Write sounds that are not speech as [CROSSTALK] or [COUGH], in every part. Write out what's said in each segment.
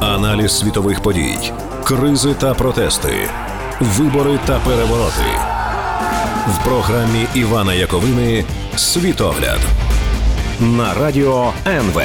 Аналіз світових подій, кризи та протести, вибори та перевороти в програмі Івана Яковини Світогляд на радіо НВ.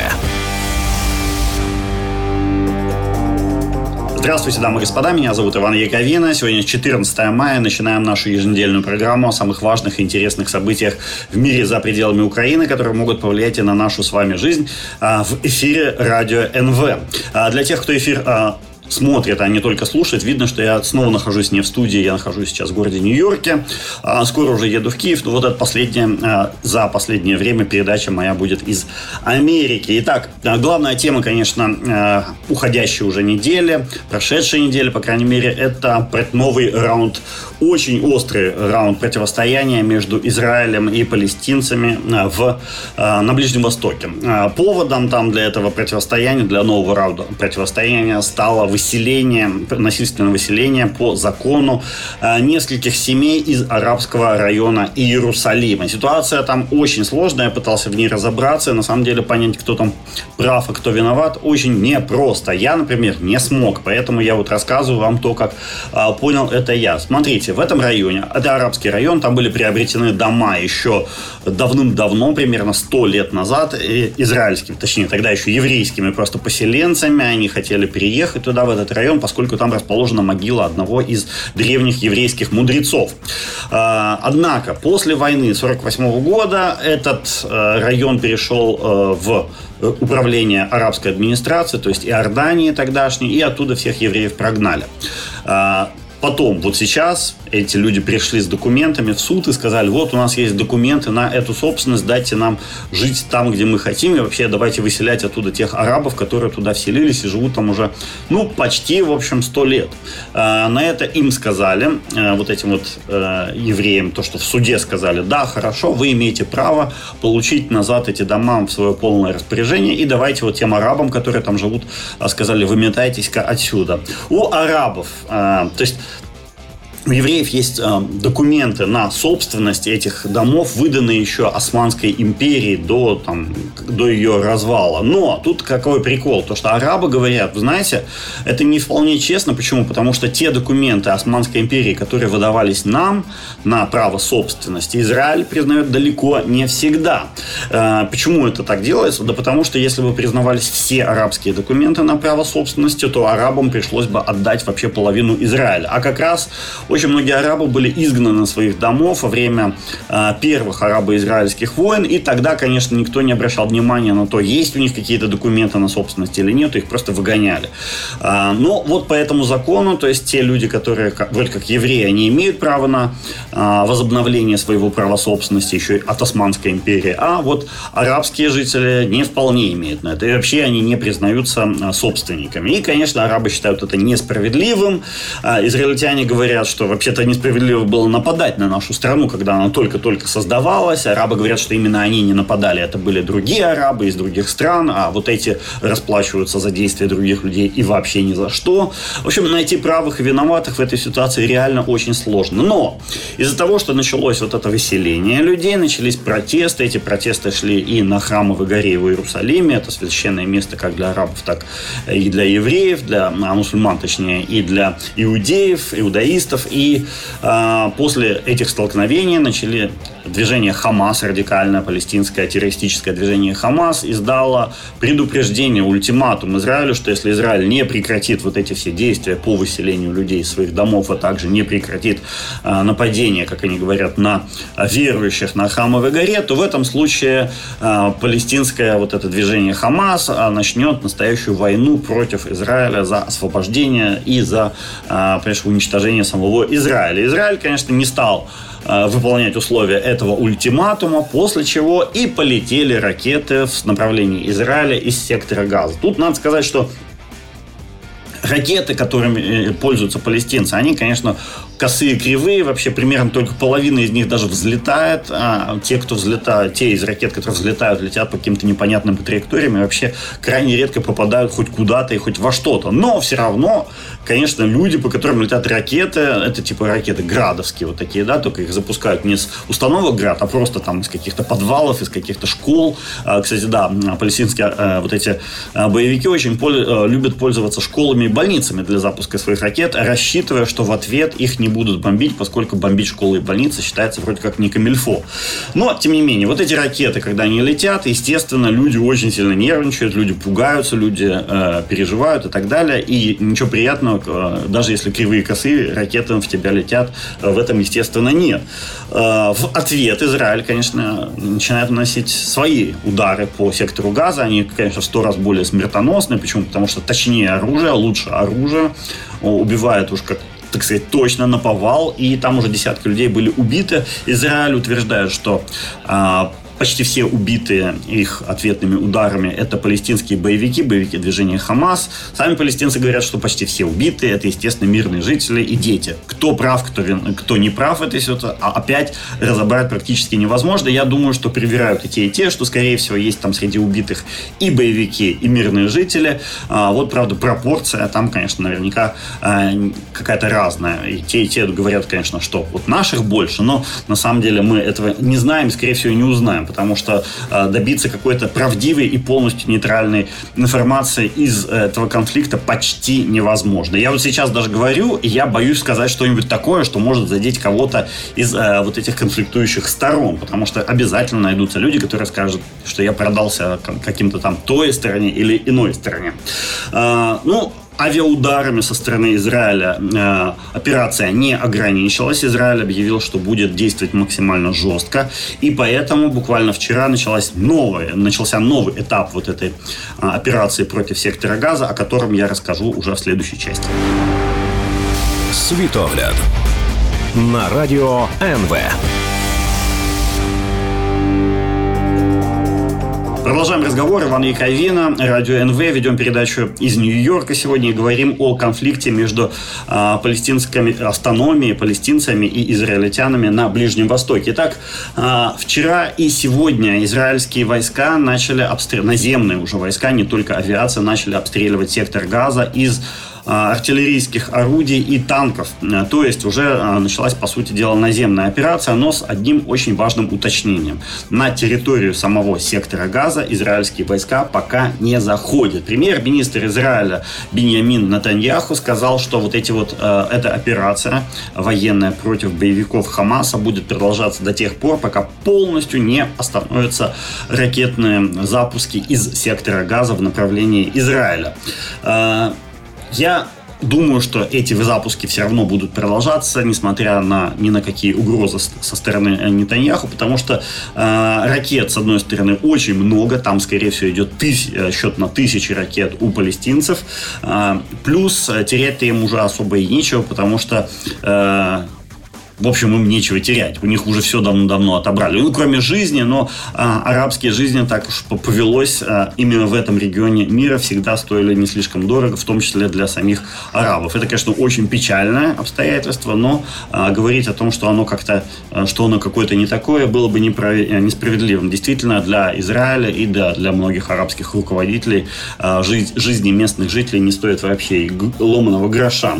Здравствуйте, дамы и господа, меня зовут Иван Яковина. Сегодня 14 мая, начинаем нашу еженедельную программу о самых важных и интересных событиях в мире за пределами Украины, которые могут повлиять и на нашу с вами жизнь а, в эфире радио НВ. А, для тех, кто эфир смотрит, а не только слушает. Видно, что я снова нахожусь не в студии, я нахожусь сейчас в городе Нью-Йорке. А скоро уже еду в Киев. Но вот это последняя, а, за последнее время передача моя будет из Америки. Итак, а, главная тема, конечно, уходящей уже недели, прошедшей недели, по крайней мере, это новый раунд, очень острый раунд противостояния между Израилем и палестинцами в, на Ближнем Востоке. Поводом там для этого противостояния, для нового раунда противостояния стало выселение, насильственное выселение по закону э, нескольких семей из арабского района Иерусалима. Ситуация там очень сложная, я пытался в ней разобраться, на самом деле понять, кто там прав, а кто виноват, очень непросто. Я, например, не смог, поэтому я вот рассказываю вам то, как а, понял это я. Смотрите, в этом районе, это арабский район, там были приобретены дома еще давным-давно, примерно 100 лет назад, израильскими, точнее, тогда еще еврейскими просто поселенцами, они хотели переехать туда, в этот район, поскольку там расположена могила одного из древних еврейских мудрецов. А, однако, после войны 1948 года этот э, район перешел э, в э, управление арабской администрации, то есть Иордании тогдашней, и оттуда всех евреев прогнали. А, Потом, вот сейчас, эти люди пришли с документами в суд и сказали, вот у нас есть документы на эту собственность, дайте нам жить там, где мы хотим, и вообще давайте выселять оттуда тех арабов, которые туда вселились и живут там уже, ну, почти, в общем, сто лет. А, на это им сказали, а, вот этим вот а, евреям, то, что в суде сказали, да, хорошо, вы имеете право получить назад эти дома в свое полное распоряжение, и давайте вот тем арабам, которые там живут, сказали, выметайтесь-ка отсюда. У арабов, то есть у евреев есть э, документы на собственность этих домов, выданные еще Османской империей до, там, до ее развала. Но тут какой прикол? То, что арабы говорят, вы знаете, это не вполне честно. Почему? Потому что те документы Османской империи, которые выдавались нам на право собственности, Израиль признает далеко не всегда. Э, почему это так делается? Да потому что если бы признавались все арабские документы на право собственности, то арабам пришлось бы отдать вообще половину Израиля. А как раз очень многие арабы были изгнаны из своих домов во время э, первых арабо-израильских войн, и тогда, конечно, никто не обращал внимания на то, есть у них какие-то документы на собственность или нет, их просто выгоняли. Э, но вот по этому закону, то есть те люди, которые вроде как евреи, они имеют право на э, возобновление своего права собственности еще и от Османской империи, а вот арабские жители не вполне имеют на это, и вообще они не признаются собственниками. И, конечно, арабы считают это несправедливым. Израильтяне говорят, что что вообще-то несправедливо было нападать на нашу страну, когда она только-только создавалась. Арабы говорят, что именно они не нападали, это были другие арабы из других стран, а вот эти расплачиваются за действия других людей и вообще ни за что. В общем, найти правых и виноватых в этой ситуации реально очень сложно. Но из-за того, что началось вот это выселение людей, начались протесты. Эти протесты шли и на храмовой горе в Иерусалиме. Это священное место как для арабов, так и для евреев, для мусульман, точнее, и для иудеев, иудаистов. И э, после этих столкновений начали движение Хамас, радикальное палестинское террористическое движение Хамас, издало предупреждение, ультиматум Израилю, что если Израиль не прекратит вот эти все действия по выселению людей из своих домов, а также не прекратит э, нападение, как они говорят, на верующих на Хамовой горе, то в этом случае э, палестинское вот это движение Хамас э, начнет настоящую войну против Израиля за освобождение и за, э, конечно, уничтожение самого Израиля. Израиль, конечно, не стал э, выполнять условия этого ультиматума, после чего и полетели ракеты в направлении Израиля из сектора Газа. Тут надо сказать, что ракеты, которыми э, пользуются палестинцы, они, конечно, косые, кривые, вообще примерно только половина из них даже взлетает, а те, кто взлетают, те из ракет, которые взлетают, летят по каким-то непонятным траекториям, и вообще крайне редко попадают хоть куда-то и хоть во что-то. Но все равно, конечно, люди, по которым летят ракеты, это типа ракеты градовские вот такие, да, только их запускают не с установок град, а просто там из каких-то подвалов, из каких-то школ. А, кстати, да, палестинские а, вот эти а, боевики очень любят пользоваться школами и больницами для запуска своих ракет, рассчитывая, что в ответ их не будут бомбить, поскольку бомбить школы и больницы считается вроде как не камильфо. Но, тем не менее, вот эти ракеты, когда они летят, естественно, люди очень сильно нервничают, люди пугаются, люди э, переживают и так далее. И ничего приятного, э, даже если кривые косы ракеты в тебя летят, э, в этом, естественно, нет. Э, в ответ Израиль, конечно, начинает наносить свои удары по сектору газа. Они, конечно, в сто раз более смертоносные. Почему? Потому что точнее оружие, лучше оружие убивает уж как так сказать, точно наповал, и там уже десятки людей были убиты. Израиль утверждает, что а, почти все убитые их ответными ударами это палестинские боевики, боевики движения Хамас. Сами палестинцы говорят, что почти все убитые это, естественно, мирные жители и дети. Кто прав, кто, кто не прав в этой ситуации, а опять разобрать практически невозможно. Я думаю, что привирают и те, и те, что, скорее всего, есть там среди убитых и боевики, и мирные жители. А, вот, правда, пропорция там, конечно, наверняка а, какая-то разная. И те, и те говорят, конечно, что вот наших больше, но на самом деле мы этого не знаем, скорее всего, не узнаем потому что э, добиться какой-то правдивой и полностью нейтральной информации из этого конфликта почти невозможно. Я вот сейчас даже говорю, и я боюсь сказать что-нибудь такое, что может задеть кого-то из э, вот этих конфликтующих сторон, потому что обязательно найдутся люди, которые скажут, что я продался каким-то там той стороне или иной стороне. Э, ну, авиаударами со стороны Израиля э, операция не ограничилась. Израиль объявил, что будет действовать максимально жестко. И поэтому буквально вчера началась новая, начался новый этап вот этой э, операции против сектора газа, о котором я расскажу уже в следующей части. Світогляд на радио НВ. Продолжаем разговор. Иван Яковина, Радио НВ. Ведем передачу из Нью-Йорка сегодня и говорим о конфликте между а, палестинской автономией, палестинцами и израильтянами на Ближнем Востоке. Итак, а, вчера и сегодня израильские войска начали обстреливать, наземные уже войска, не только авиация, начали обстреливать сектор газа из артиллерийских орудий и танков. А, то есть уже а, началась, по сути дела, наземная операция, но с одним очень важным уточнением. На территорию самого сектора газа израильские войска пока не заходят. Премьер-министр Израиля Беньямин Натаньяху сказал, что вот эти вот, эта операция военная против боевиков Хамаса будет продолжаться до тех пор, пока полностью не остановятся ракетные запуски из сектора газа в направлении Израиля. Я Думаю, что эти запуски все равно будут продолжаться, несмотря на ни на какие угрозы со стороны э, Нетаньяху, потому что э, ракет, с одной стороны, очень много, там, скорее всего, идет тысяч, э, счет на тысячи ракет у палестинцев, э, плюс э, терять-то им уже особо и нечего, потому что э, в общем, им нечего терять. У них уже все давно-давно отобрали. Ну, кроме жизни, но а, арабские жизни так уж повелось а, именно в этом регионе мира всегда стоили не слишком дорого, в том числе для самих арабов. Это, конечно, очень печальное обстоятельство, но а, говорить о том, что оно как-то, а, что оно какое-то не такое, было бы неправ... несправедливым. Действительно, для Израиля и да, для многих арабских руководителей а, жизнь, жизни местных жителей не стоит вообще ломаного гроша.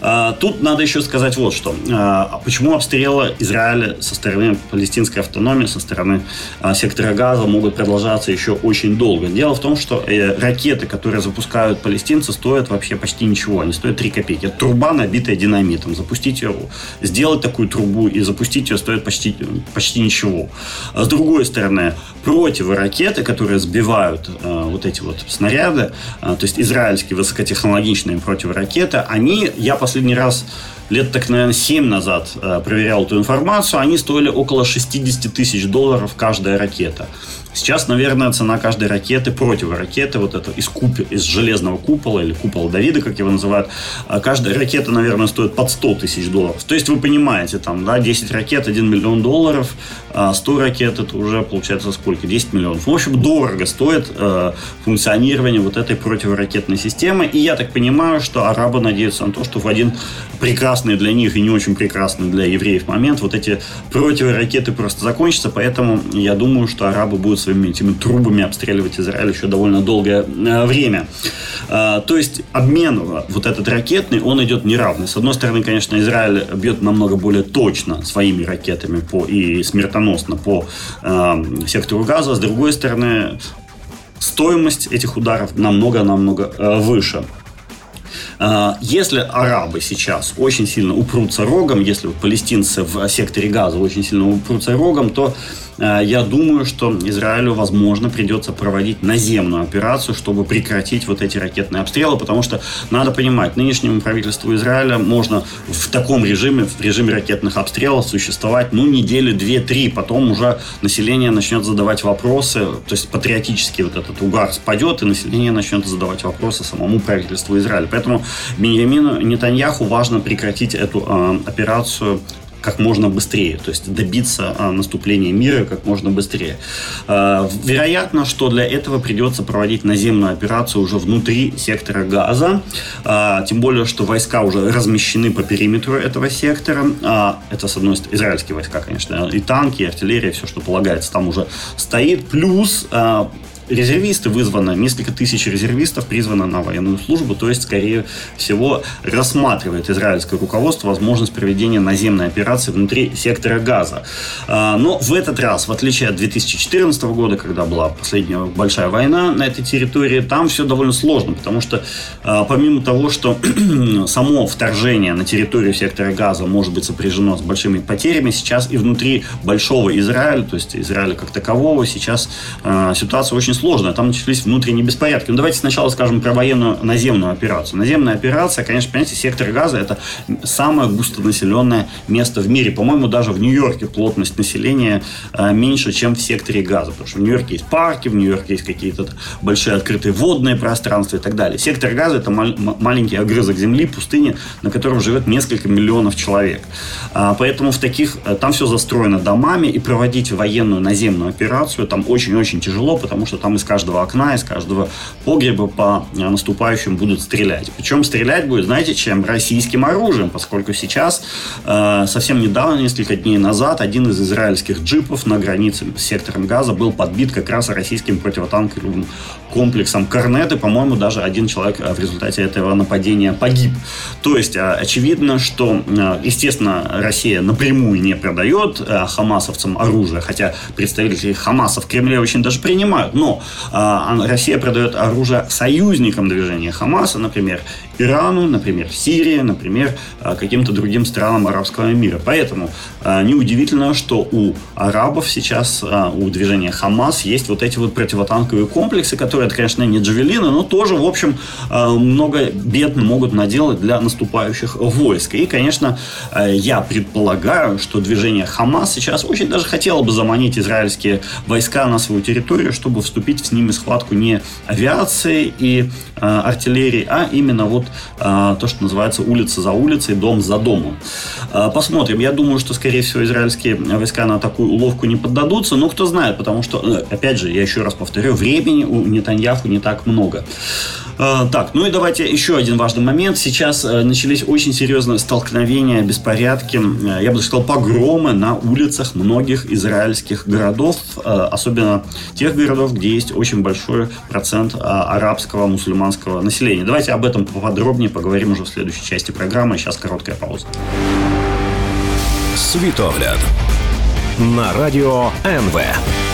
А, тут надо еще сказать вот что. А, Почему обстрелы Израиля со стороны палестинской автономии, со стороны а, сектора Газа могут продолжаться еще очень долго? Дело в том, что э, ракеты, которые запускают палестинцы, стоят вообще почти ничего. Они стоят 3 копейки. Это труба, набитая динамитом. Запустить ее, сделать такую трубу и запустить ее стоит почти, почти ничего. А с другой стороны, противоракеты, которые сбивают э, вот эти вот снаряды, э, то есть израильские высокотехнологичные противоракеты, они, я последний раз лет так, наверное, 7 назад проверял эту информацию, они стоили около 60 тысяч долларов каждая ракета. Сейчас, наверное, цена каждой ракеты, противоракеты, вот это из, куп... из железного купола или купола Давида, как его называют, а каждая ракета, наверное, стоит под 100 тысяч долларов. То есть вы понимаете, там, да, 10 ракет, 1 миллион долларов, 100 а ракет, это уже получается сколько? 10 миллионов. В общем, дорого стоит э, функционирование вот этой противоракетной системы. И я так понимаю, что арабы надеются на то, что в один прекрасный для них и не очень прекрасный для евреев момент вот эти противоракеты просто закончатся. Поэтому я думаю, что арабы будут своими этими трубами обстреливать Израиль еще довольно долгое э, время. Э, то есть обмен вот этот ракетный, он идет неравный. С одной стороны, конечно, Израиль бьет намного более точно своими ракетами по, и смертоносно по э, сектору газа. С другой стороны, стоимость этих ударов намного-намного э, выше. Э, если арабы сейчас очень сильно упрутся рогом, если палестинцы в секторе газа очень сильно упрутся рогом, то я думаю, что Израилю, возможно, придется проводить наземную операцию, чтобы прекратить вот эти ракетные обстрелы, потому что надо понимать, нынешнему правительству Израиля можно в таком режиме, в режиме ракетных обстрелов существовать, ну, недели две-три, потом уже население начнет задавать вопросы, то есть патриотический вот этот угар спадет, и население начнет задавать вопросы самому правительству Израиля. Поэтому Беньямину Нетаньяху важно прекратить эту э, операцию как можно быстрее, то есть добиться а, наступления мира как можно быстрее. А, вероятно, что для этого придется проводить наземную операцию уже внутри сектора газа, а, тем более, что войска уже размещены по периметру этого сектора. Это, с одной стороны, израильские войска, конечно, и танки, и артиллерия, все, что полагается, там уже стоит. Плюс резервисты вызваны, несколько тысяч резервистов призвано на военную службу, то есть, скорее всего, рассматривает израильское руководство возможность проведения наземной операции внутри сектора газа. А, но в этот раз, в отличие от 2014 года, когда была последняя большая война на этой территории, там все довольно сложно, потому что а, помимо того, что [CLEARS THROAT] само вторжение на территорию сектора газа может быть сопряжено с большими потерями, сейчас и внутри большого Израиля, то есть Израиля как такового, сейчас а, ситуация очень сложно. Там начались внутренние беспорядки. Ну, давайте сначала скажем про военную наземную операцию. Наземная операция, конечно, понимаете, сектор газа – это самое густонаселенное место в мире. По-моему, даже в Нью-Йорке плотность населения э, меньше, чем в секторе газа. Потому что в Нью-Йорке есть парки, в Нью-Йорке есть какие-то большие открытые водные пространства и так далее. Сектор газа – это маленький огрызок земли, пустыни, на котором живет несколько миллионов человек. А, поэтому в таких, э, там все застроено домами, и проводить военную наземную операцию там очень-очень тяжело, потому что там из каждого окна, из каждого погреба по э, наступающим будут стрелять. Причем стрелять будет, знаете, чем? Российским оружием, поскольку сейчас, э, совсем недавно, несколько дней назад, один из израильских джипов на границе с сектором газа был подбит как раз российским противотанковым комплексом Корнет, и, по-моему, даже один человек э, в результате этого нападения погиб. То есть, очевидно, что, естественно, Россия напрямую не продает хамасовцам оружие, хотя представители Хамаса в Кремле очень даже принимают, но а, Россия продает оружие союзникам движения Хамаса, например, Ирану, например, Сирии, например, а, каким-то другим странам арабского мира. Поэтому а, неудивительно, что у арабов сейчас, у движения Хамас есть вот эти вот противотанковые комплексы, которые, это, конечно, не джавелины, но тоже, в общем, много бед могут наделать для наступающих войск. И, конечно, я предполагаю, что движение Хамас сейчас очень даже хотело бы заманить израильские войска на свою территорию, чтобы вступить с ними в схватку не авиации и артиллерии, а именно вот а, то, что называется улица за улицей, дом за домом. А, посмотрим. Я думаю, что, скорее всего, израильские войска на такую уловку не поддадутся. Но кто знает, потому что, э, опять же, я еще раз повторю, времени у Нетаньяху не так много. Так, ну и давайте еще один важный момент. Сейчас э, начались очень серьезные столкновения, беспорядки, э, я бы сказал, погромы на улицах многих израильских городов, особенно тех городов, где есть очень большой процент арабского, мусульманского населения. Давайте об этом поподробнее подробнее поговорим уже в следующей части программы. Сейчас короткая пауза. Светогляд на радио НВ.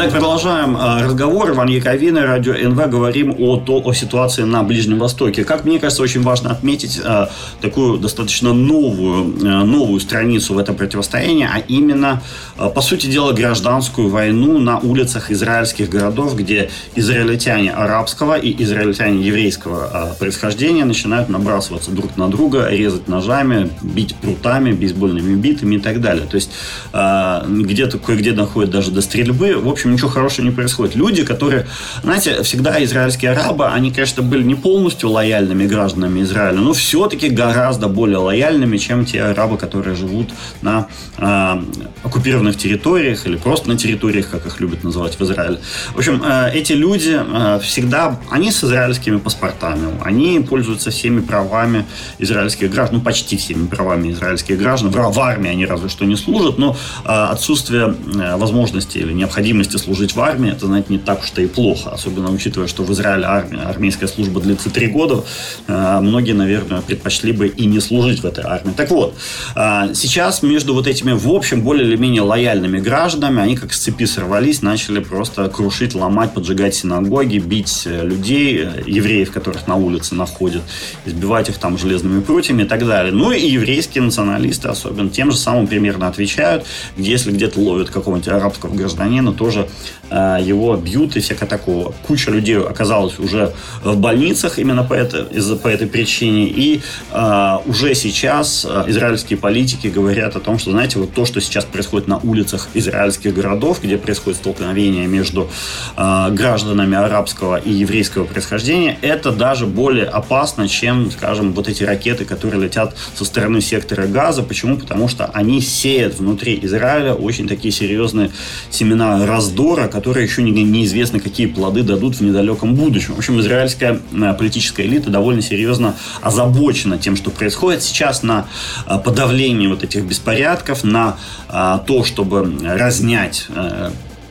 Итак, продолжаем э, разговор. Иван Яковина, Радио НВ. Говорим о, то, о ситуации на Ближнем Востоке. Как мне кажется, очень важно отметить э, такую достаточно новую, э, новую страницу в этом противостоянии, а именно, э, по сути дела, гражданскую войну на улицах израильских городов, где израильтяне арабского и израильтяне еврейского происхождения начинают набрасываться друг на друга, резать ножами, бить прутами, бейсбольными битами и так далее. То есть где-то кое-где доходит даже до стрельбы. В общем, ничего хорошего не происходит. Люди, которые, знаете, всегда израильские арабы, они, конечно, были не полностью лояльными гражданами Израиля, но все-таки гораздо более лояльными, чем те арабы, которые живут на э, оккупированных территориях или просто на территориях, как их любят называть в Израиле. В общем, э, эти люди э, всегда, они с израильскими паспортами, они пользуются всеми правами израильских граждан, ну, почти всеми правами израильских граждан. В, в армии они разве что не служат, но э, отсутствие э, возможности или необходимости служить в армии, это, знаете, не так уж и плохо. Особенно учитывая, что в Израиле армия, армейская служба длится три года. Э, многие, наверное, предпочли бы и не служить в этой армии. Так вот, э, сейчас между вот этими, в общем, более или менее лояльными гражданами, они как с цепи сорвались, начали просто крушить, ломать, поджигать синагоги, бить э, людей, евреев, которых на улице находят, избивать их там железными прутьями и так далее. Ну и еврейские националисты особенно тем же самым примерно отвечают, если где-то ловят какого-нибудь арабского гражданина, тоже э, его бьют и всякое такого. Куча людей оказалась уже в больницах именно по, это, из-за, по этой причине. И э, уже сейчас э, израильские политики говорят о том, что, знаете, вот то, что сейчас происходит на улицах израильских городов, где происходит столкновение между э, гражданами арабского и еврейского происхождения, это даже более опасно, чем, скажем, вот эти ракеты, которые летят со стороны сектора газа. Почему? Потому что они сеют внутри Израиля очень такие серьезные семена раздора, которые еще не, неизвестно, какие плоды дадут в недалеком будущем. В общем, израильская э, политическая элита довольно серьезно озабочена тем, что происходит сейчас на э, подавление вот этих беспорядков, на э, то, чтобы разнять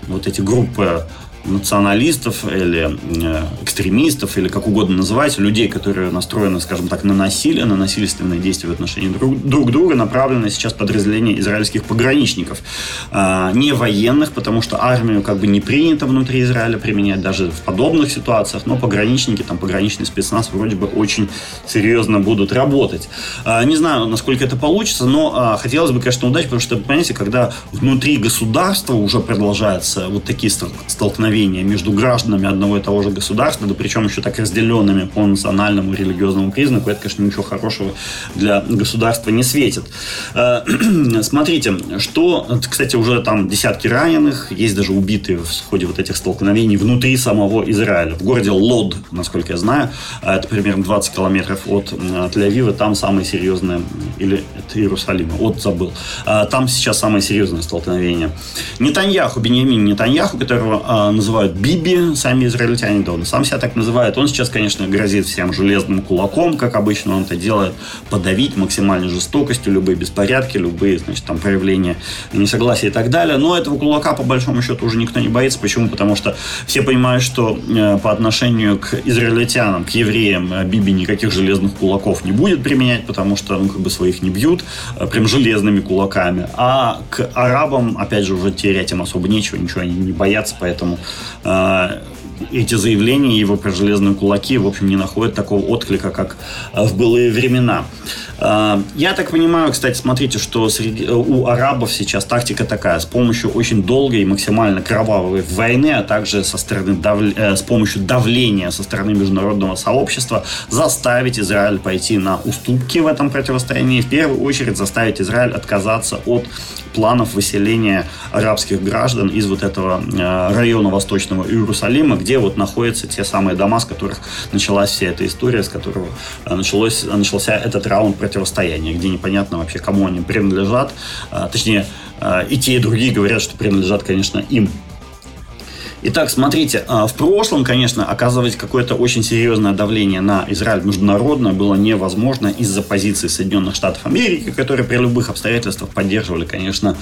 вот эти группы националистов или э, экстремистов, или как угодно называть, людей, которые настроены, скажем так, на насилие, на насильственные действия в отношении друг, друг друга, направлены сейчас подразделения израильских пограничников. А, не военных, потому что армию как бы не принято внутри Израиля применять даже в подобных ситуациях, но пограничники, там пограничный спецназ вроде бы очень серьезно будут работать. А, не знаю, насколько это получится, но а, хотелось бы, конечно, удачи, потому что, понимаете, когда внутри государства уже продолжаются вот такие столкновения столкновения между гражданами одного и того же государства, да причем еще так разделенными по национальному и религиозному признаку, это, конечно, ничего хорошего для государства не светит. Э, [CLEARS THROAT] смотрите, что, кстати, уже там десятки раненых, есть даже убитые в ходе вот этих столкновений внутри самого Израиля. В городе Лод, насколько я знаю, э, это примерно 20 километров от Тель-Авива, там самые серьезные, или это Иерусалима, от забыл, э, там сейчас самые серьезные столкновения. Нетаньяху, Беньямин Нетаньяху, которого называют Биби, сами израильтяне, да он сам себя так называет. Он сейчас, конечно, грозит всем железным кулаком, как обычно он это делает, подавить максимальной жестокостью любые беспорядки, любые, значит, там, проявления несогласия и так далее. Но этого кулака, по большому счету, уже никто не боится. Почему? Потому что все понимают, что э, по отношению к израильтянам, к евреям, э, Биби никаких железных кулаков не будет применять, потому что, ну, как бы своих не бьют, э, прям железными кулаками. А к арабам, опять же, уже терять им особо нечего, ничего они не боятся, поэтому эти заявления его про железные кулаки, в общем, не находят такого отклика, как в былые времена. А, я так понимаю, кстати, смотрите, что среди, у арабов сейчас тактика такая, с помощью очень долгой и максимально кровавой войны, а также со стороны дав... Э, с помощью давления со стороны международного сообщества заставить Израиль пойти на уступки в этом противостоянии, в первую очередь заставить Израиль отказаться от планов выселения арабских граждан из вот этого э, района Восточного Иерусалима, где вот находятся те самые дома, с которых началась вся эта история, с которого э, началось, начался этот раунд противостояния, где непонятно вообще, кому они принадлежат. Э, точнее, и те, и другие говорят, что принадлежат, конечно, им. Итак, смотрите, в прошлом, конечно, оказывать какое-то очень серьезное давление на Израиль международное было невозможно из-за позиции Соединенных Штатов Америки, которые при любых обстоятельствах поддерживали, конечно,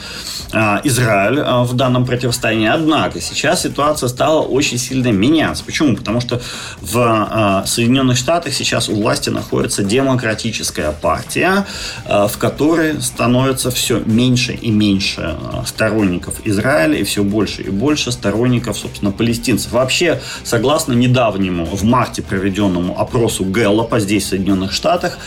Израиль в данном противостоянии. Однако сейчас ситуация стала очень сильно меняться. Почему? Потому что в Соединенных Штатах сейчас у власти находится демократическая партия, в которой становится все меньше и меньше сторонников Израиля и все больше и больше сторонников, собственно, палестинцев. Вообще, согласно недавнему, в марте проведенному опросу Гэллопа здесь, в Соединенных Штатах,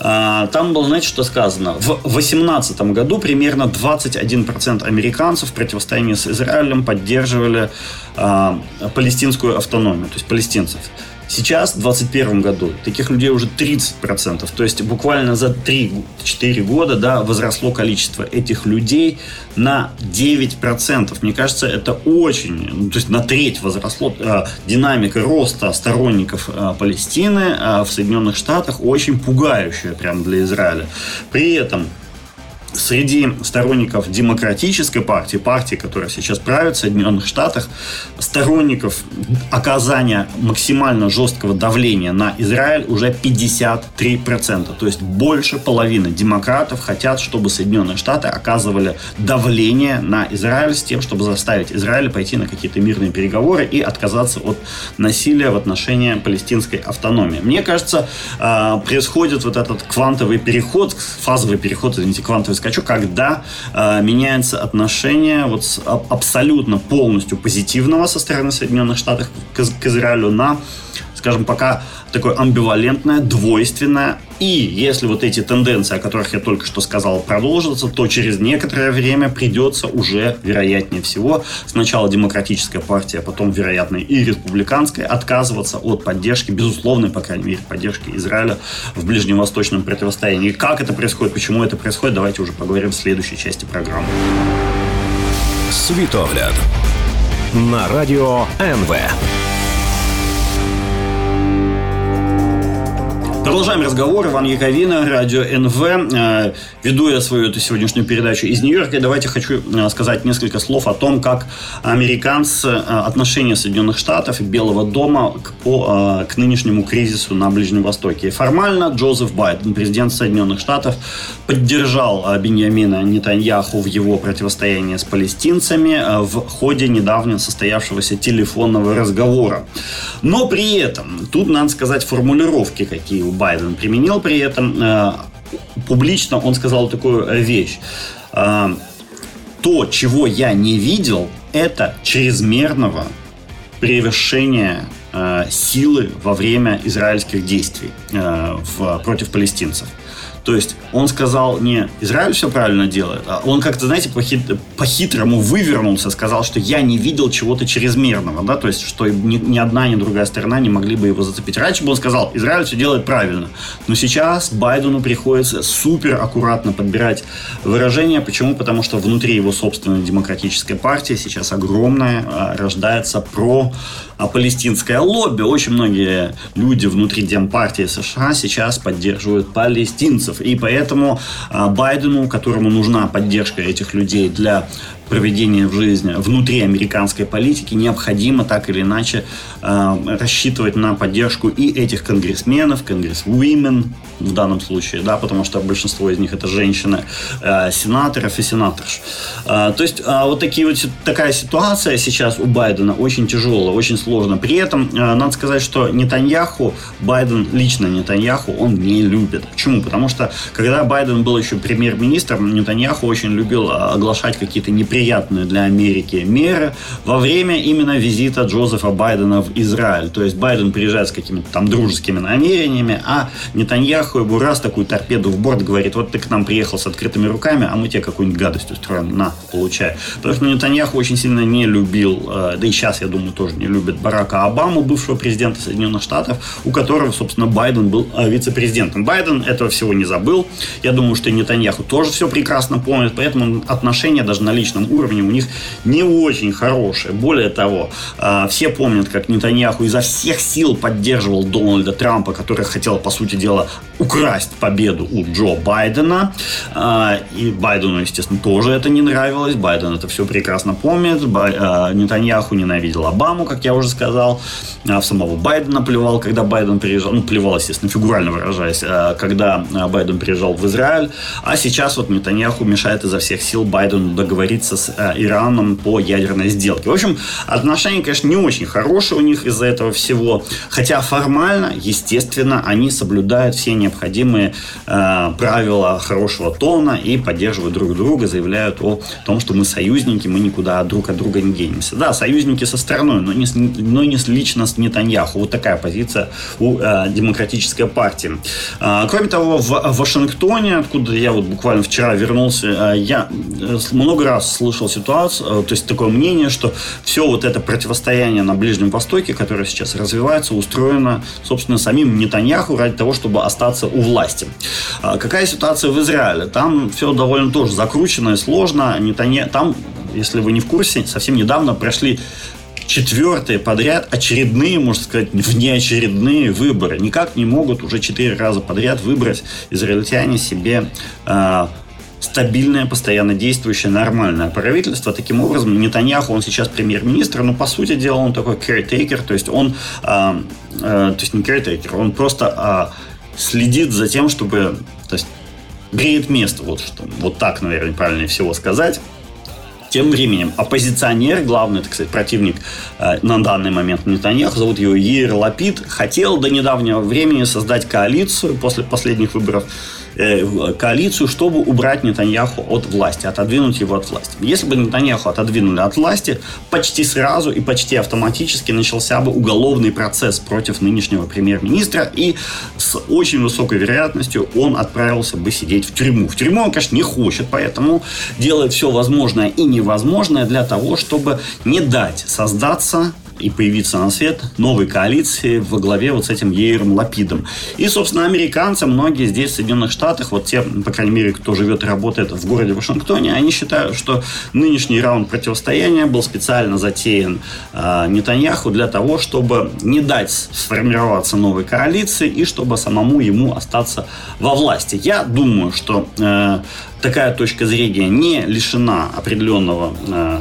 а, там было, знаете, что сказано? В 2018 году примерно 21% американцев в противостоянии с Израилем поддерживали а, палестинскую автономию, то есть палестинцев. Сейчас, в 2021 году, таких людей уже 30%. То есть буквально за 3-4 года да, возросло количество этих людей на 9%. Мне кажется, это очень, ну, то есть на треть возросло. Э, динамика роста сторонников э, Палестины э, в Соединенных Штатах очень пугающая прямо для Израиля. При этом среди сторонников демократической партии, партии, которая сейчас правит в Соединенных Штатах, сторонников оказания максимально жесткого давления на Израиль уже 53%. То есть больше половины демократов хотят, чтобы Соединенные Штаты оказывали давление на Израиль с тем, чтобы заставить Израиль пойти на какие-то мирные переговоры и отказаться от насилия в отношении палестинской автономии. Мне кажется, а, происходит вот этот квантовый переход, фазовый переход, извините, квантовый скачок, когда э, меняется отношение вот с абсолютно полностью позитивного со стороны Соединенных Штатов к, к Израилю на, скажем, пока такое амбивалентное, двойственное. И если вот эти тенденции, о которых я только что сказал, продолжатся, то через некоторое время придется уже, вероятнее всего, сначала демократическая партия, потом, вероятно, и республиканская, отказываться от поддержки, безусловной, по крайней мере, поддержки Израиля в ближневосточном противостоянии. Как это происходит, почему это происходит, давайте уже поговорим в следующей части программы. Світогляд на радио НВ. Продолжаем разговор. Иван Яковина, радио НВ. Э, веду я свою эту сегодняшнюю передачу из Нью-Йорка. И давайте хочу э, сказать несколько слов о том, как американцы, э, отношения Соединенных Штатов и Белого дома к, по, к нынешнему кризису на Ближнем Востоке. Формально Джозеф Байден, президент Соединенных Штатов, поддержал Беньямина Нетаньяху в его противостоянии с палестинцами в ходе недавно состоявшегося телефонного разговора. Но при этом, тут надо сказать формулировки, какие у Байден применил при этом. Э, публично он сказал такую вещь. Э, то, чего я не видел, это чрезмерного превышения э, силы во время израильских действий против палестинцев. То есть он сказал не Израиль все правильно делает, а он как-то, знаете, по-хит- по-хитрому вывернулся, сказал, что я не видел чего-то чрезмерного, да, то есть что ни, ни одна, ни другая сторона не могли бы его зацепить. Раньше бы он сказал, Израиль все делает правильно, но сейчас Байдену приходится супер аккуратно подбирать выражения. Почему? Потому что внутри его собственной демократической партии сейчас огромное а, рождается про палестинское лобби. Очень многие люди внутри Демпартии США сейчас поддерживают палестинцев. И поэтому а, Байдену, которому нужна поддержка этих людей для проведения в жизни внутри американской политики необходимо так или иначе э, рассчитывать на поддержку и этих конгрессменов, конгрессвуимен в данном случае, да, потому что большинство из них это женщины, э, сенаторов и сенаторш. Э, то есть э, вот такие вот такая ситуация сейчас у Байдена очень тяжелая, очень сложная. При этом э, надо сказать, что Нетаньяху, Байден лично Нетаньяху, он не любит. Почему? Потому что когда Байден был еще премьер-министром, Нетаньяху очень любил оглашать какие-то неприятные неприятные для Америки меры во время именно визита Джозефа Байдена в Израиль. То есть Байден приезжает с какими-то там дружескими намерениями, а Нетаньяху ему раз такую торпеду в борт говорит, вот ты к нам приехал с открытыми руками, а мы тебе какую-нибудь гадость устроим, на, получай. Потому что Нетаньяху очень сильно не любил, э, да и сейчас, я думаю, тоже не любит Барака Обаму, бывшего президента Соединенных Штатов, у которого, собственно, Байден был э, вице-президентом. Байден этого всего не забыл. Я думаю, что и Нетаньяху тоже все прекрасно помнит, поэтому отношения даже на личном политическом уровне у них не очень хорошее. Более того, а, все помнят, как Нетаньяху изо всех сил поддерживал Дональда Трампа, который хотел, по сути дела, украсть победу у Джо Байдена. А, и Байдену, естественно, тоже это не нравилось. Байден это все прекрасно помнит. А, Нетаньяху ненавидел Обаму, как я уже сказал. В самого Байдена плевал, когда Байден приезжал. Ну, плевал, естественно, фигурально выражаясь, когда Байден приезжал в Израиль. А сейчас вот Нетаньяху мешает изо всех сил Байдену договориться с Ираном по ядерной сделке. В общем, отношения, конечно, не очень хорошие у них из-за этого всего. Хотя формально, естественно, они соблюдают все необходимые э, правила хорошего тона и поддерживают друг друга, заявляют о том, что мы союзники, мы никуда друг от друга не денемся. Да, союзники со стороной, но не, но не лично с Нетаньяху. Вот такая позиция у э, демократической партии. Э, кроме того, в Вашингтоне, откуда я вот буквально вчера вернулся, э, я э, много раз слышал ситуацию, э, то есть такое мнение, что все вот это противостояние на Ближнем Востоке, которое сейчас развивается, устроено, собственно, самим Нетаньяху ради того, чтобы остаться у власти. А какая ситуация в Израиле? Там все довольно тоже закручено и сложно. Нетанья... Там, если вы не в курсе, совсем недавно прошли четвертые подряд очередные, можно сказать, внеочередные выборы. Никак не могут уже четыре раза подряд выбрать израильтяне себе э, стабильное, постоянно действующее, нормальное правительство. Таким образом, Нетаньяху, он сейчас премьер-министр, но, по сути дела, он такой caretaker, то есть он, э, э, то есть не caretaker, он просто э, следит за тем, чтобы, то есть греет место, вот что, вот так, наверное, правильнее всего сказать. Тем временем оппозиционер, главный, так сказать, противник э, на данный момент Нетаньяху, зовут его Ир Лапид, хотел до недавнего времени создать коалицию после последних выборов коалицию, чтобы убрать Нетаньяху от власти, отодвинуть его от власти. Если бы Нетаньяху отодвинули от власти, почти сразу и почти автоматически начался бы уголовный процесс против нынешнего премьер-министра, и с очень высокой вероятностью он отправился бы сидеть в тюрьму. В тюрьму он, конечно, не хочет, поэтому делает все возможное и невозможное для того, чтобы не дать создаться и появиться на свет новой коалиции во главе вот с этим Ейром Лапидом. И, собственно, американцы, многие здесь, в Соединенных Штатах, вот те, по крайней мере, кто живет и работает в городе Вашингтоне, они считают, что нынешний раунд противостояния был специально затеян э, Нетаньяху для того, чтобы не дать сформироваться новой коалиции и чтобы самому ему остаться во власти. Я думаю, что э, такая точка зрения не лишена определенного э,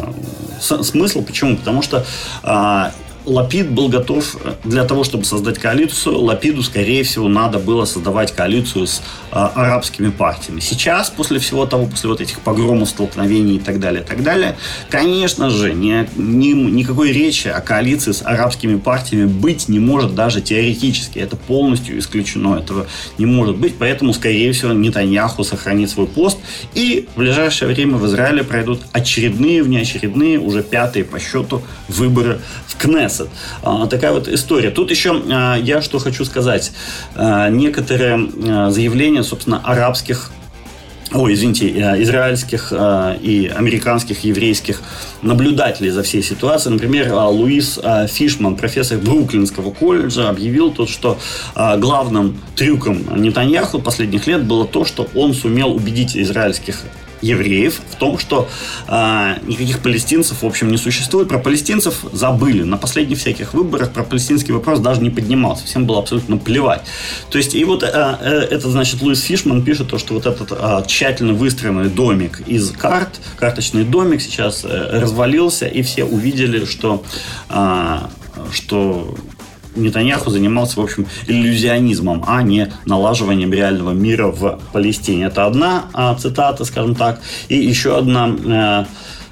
смысла. Почему? Потому что э, Лапид был готов э, для того, чтобы создать коалицию. Лапиду, скорее всего, надо было создавать коалицию с а, арабскими партиями. Сейчас, после всего того, после вот этих погромов, столкновений и так далее, и так далее, конечно же, ни, ни, никакой речи о коалиции с арабскими партиями быть не может даже теоретически. Это полностью исключено. Этого не может быть. Поэтому, скорее всего, Нетаньяху сохранит свой пост. И в ближайшее время в Израиле пройдут очередные, внеочередные, уже пятые по счету выборы в КНЕС. Knesset. А, такая вот история. Тут еще а, я что хочу сказать. А, некоторые заявления, собственно, арабских ой, извините, израильских и американских, еврейских наблюдателей за всей ситуацией. Например, Луис Фишман, профессор Бруклинского колледжа, объявил то, что главным трюком Нетаньяху последних лет было то, что он сумел убедить израильских евреев в том, что э, никаких палестинцев, в общем, не существует. Про палестинцев забыли. На последних всяких выборах про палестинский вопрос даже не поднимался. Всем было абсолютно плевать. То есть, и вот э, э, это, значит, Луис Фишман пишет то, что вот этот э, тщательно выстроенный домик из карт, карточный домик сейчас э, развалился, и все увидели, что, э, что Нетаньяху занимался, в общем, иллюзионизмом, а не налаживанием реального мира в Палестине. Это одна а, цитата, скажем так. И еще одна э,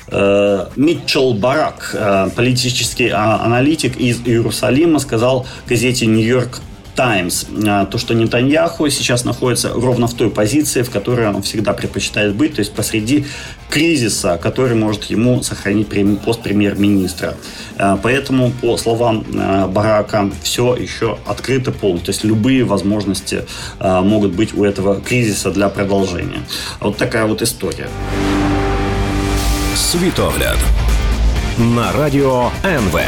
э, Митчелл Барак, э, политический а, аналитик из Иерусалима, сказал газете «Нью-Йорк А, то, что Нетаньяху сейчас находится ровно в той позиции, в которой он всегда предпочитает быть, то есть посреди кризиса, который может ему сохранить пост премьер-министра. А, поэтому, по словам а, Барака, все еще открыто полностью. То есть любые возможности могут быть у этого кризиса для продолжения. Вот такая вот история. Світогляд на радіо НВ.